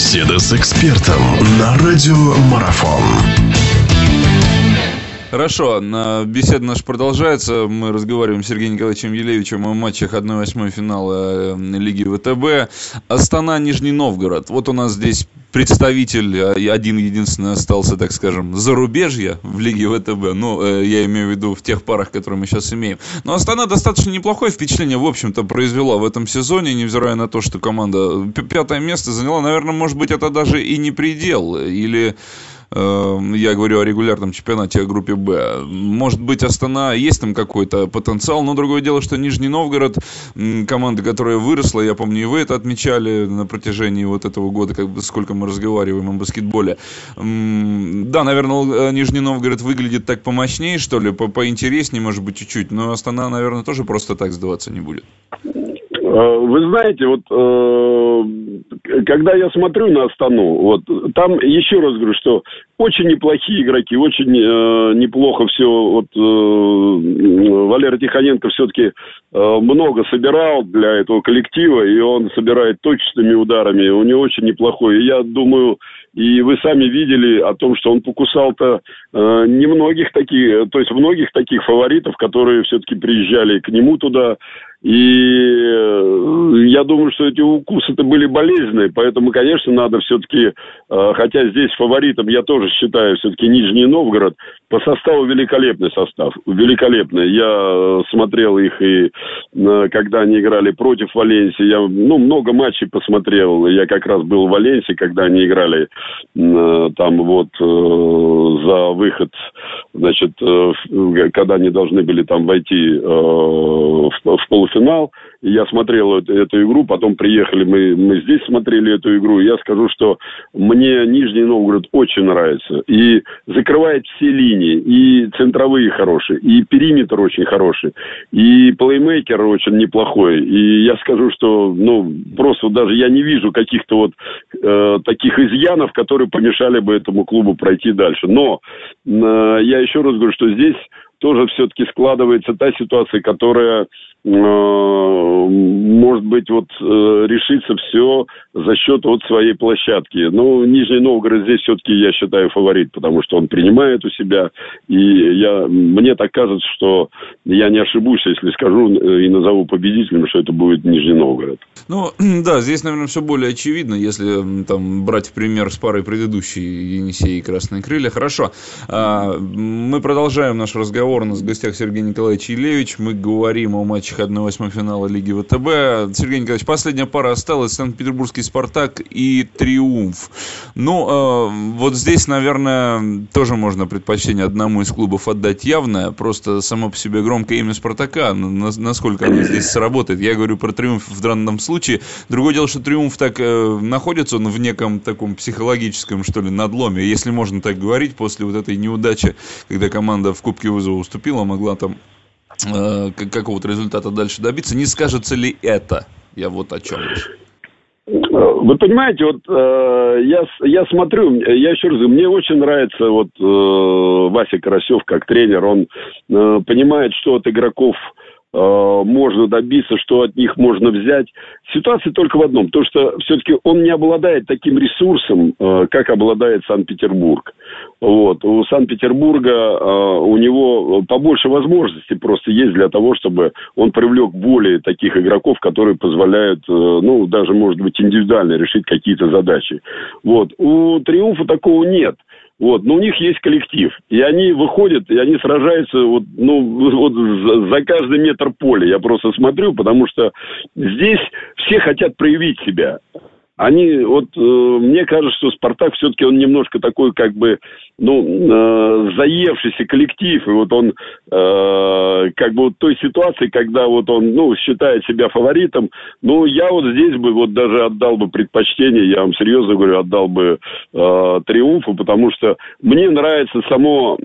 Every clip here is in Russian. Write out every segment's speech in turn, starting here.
Беседа с экспертом на радиомарафон. Хорошо, беседа наша продолжается. Мы разговариваем с Сергеем Николаевичем Елевичем о матчах 1-8 финала э, Лиги ВТБ. Астана, Нижний Новгород. Вот у нас здесь представитель, э, один единственный остался, так скажем, зарубежья в Лиге ВТБ. Ну, э, я имею в виду в тех парах, которые мы сейчас имеем. Но Астана достаточно неплохое впечатление, в общем-то, произвела в этом сезоне, невзирая на то, что команда пятое место заняла. Наверное, может быть, это даже и не предел. Или я говорю о регулярном чемпионате о группе Б. Может быть, Астана есть там какой-то потенциал, но другое дело, что Нижний Новгород, команда, которая выросла, я помню, и вы это отмечали на протяжении вот этого года, как бы сколько мы разговариваем о баскетболе. Да, наверное, Нижний Новгород выглядит так помощнее, что ли, по поинтереснее, может быть, чуть-чуть, но Астана, наверное, тоже просто так сдаваться не будет. Э, вы знаете, вот э, когда я смотрю на Астану, вот там еще раз говорю, что очень неплохие игроки, очень э, неплохо все. Вот э, Валера Тихоненко все-таки э, много собирал для этого коллектива, и он собирает точечными ударами. У него очень неплохой. Я думаю, и вы сами видели о том, что он покусал-то э, немногих таких, то есть многих таких фаворитов, которые все-таки приезжали к нему туда. И э, я думаю, что эти укусы-то были болезненные, поэтому, конечно, надо все-таки, э, хотя здесь фаворитом я тоже считаю все-таки Нижний Новгород, по составу великолепный состав, великолепный. Я э, смотрел их и когда они играли против Валенсии, я ну, много матчей посмотрел, я как раз был в Валенсии, когда они играли там вот за выход, значит, когда они должны были там войти в полуфинал. Я смотрел эту, игру, потом приехали, мы, мы здесь смотрели эту игру. Я скажу, что мне Нижний Новгород очень нравится. И закрывает все линии, и центровые хорошие, и периметр очень хороший, и плеймейкер очень неплохой. И я скажу, что, ну, просто даже я не вижу каких-то вот э, таких изъянов, которые помешали бы этому клубу пройти дальше. Но э, я еще раз говорю, что здесь тоже все-таки складывается та ситуация, которая может быть, вот э, решится все за счет вот своей площадки. Ну, Нижний Новгород здесь все-таки, я считаю, фаворит, потому что он принимает у себя. И я, мне так кажется, что я не ошибусь, если скажу э, и назову победителем, что это будет Нижний Новгород. Ну, да, здесь, наверное, все более очевидно, если там брать пример с парой предыдущей Енисей и Красные Крылья. Хорошо. А, мы продолжаем наш разговор. У нас в гостях Сергей Николаевич Илевич. Мы говорим о матче матчах 1-8 финала Лиги ВТБ. Сергей Николаевич, последняя пара осталась. Санкт-Петербургский «Спартак» и «Триумф». Ну, э, вот здесь, наверное, тоже можно предпочтение одному из клубов отдать явное. Просто само по себе громкое имя «Спартака». Насколько оно здесь сработает. Я говорю про «Триумф» в данном случае. Другое дело, что «Триумф» так э, находится он в неком таком психологическом, что ли, надломе, если можно так говорить, после вот этой неудачи, когда команда в Кубке вызова уступила, могла там Э, какого-то результата дальше добиться. Не скажется ли это? Я вот о чем Вы понимаете, вот э, я, я смотрю, я еще раз говорю, мне очень нравится вот э, Вася Карасев как тренер, он э, понимает, что от игроков Э, можно добиться, что от них можно взять. Ситуация только в одном, то что все-таки он не обладает таким ресурсом, э, как обладает Санкт-Петербург. Вот. У Санкт-Петербурга э, у него побольше возможностей просто есть для того, чтобы он привлек более таких игроков, которые позволяют, ну, даже, может быть, индивидуально решить какие-то задачи. Вот. У Триумфа такого нет. Вот, но у них есть коллектив, и они выходят, и они сражаются вот, ну, вот за, за каждый метр поля. Я просто смотрю, потому что здесь все хотят проявить себя они, вот, э, мне кажется, что Спартак все-таки он немножко такой, как бы, ну, э, заевшийся коллектив, и вот он, э, как бы, вот той ситуации, когда вот он, ну, считает себя фаворитом, ну, я вот здесь бы вот даже отдал бы предпочтение, я вам серьезно говорю, отдал бы э, триумфу, потому что мне нравится само,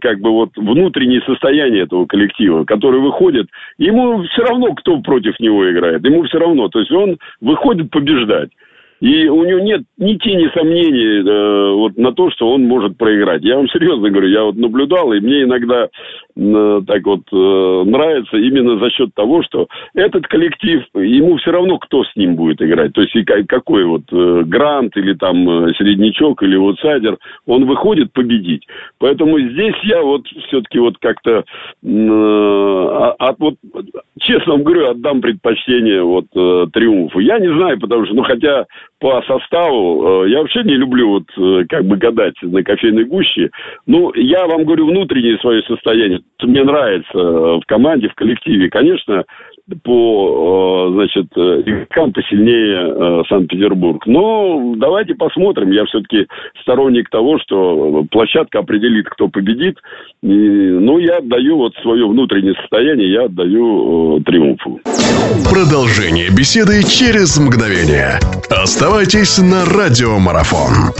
как бы, вот внутреннее состояние этого коллектива, который выходит, ему все равно, кто против него играет, ему все равно, то есть он выходит побеждать. И у него нет ни тени сомнений э, вот, на то, что он может проиграть. Я вам серьезно говорю, я вот наблюдал, и мне иногда э, так вот э, нравится именно за счет того, что этот коллектив, ему все равно, кто с ним будет играть. То есть и какой вот э, грант или там э, середнячок или вот сайдер, он выходит победить. Поэтому здесь я вот все-таки вот как-то э, от, вот, честно вам говорю, отдам предпочтение вот э, триумфу. Я не знаю, потому что, ну хотя по составу. Э, я вообще не люблю вот э, как бы гадать на кофейной гуще. Ну, я вам говорю внутреннее свое состояние. Мне нравится э, в команде, в коллективе. Конечно, по, значит, игрокам посильнее Санкт-Петербург. Но давайте посмотрим. Я все-таки сторонник того, что площадка определит, кто победит. И, ну, я отдаю вот свое внутреннее состояние, я отдаю триумфу. Продолжение беседы через мгновение. Оставайтесь на радиомарафон.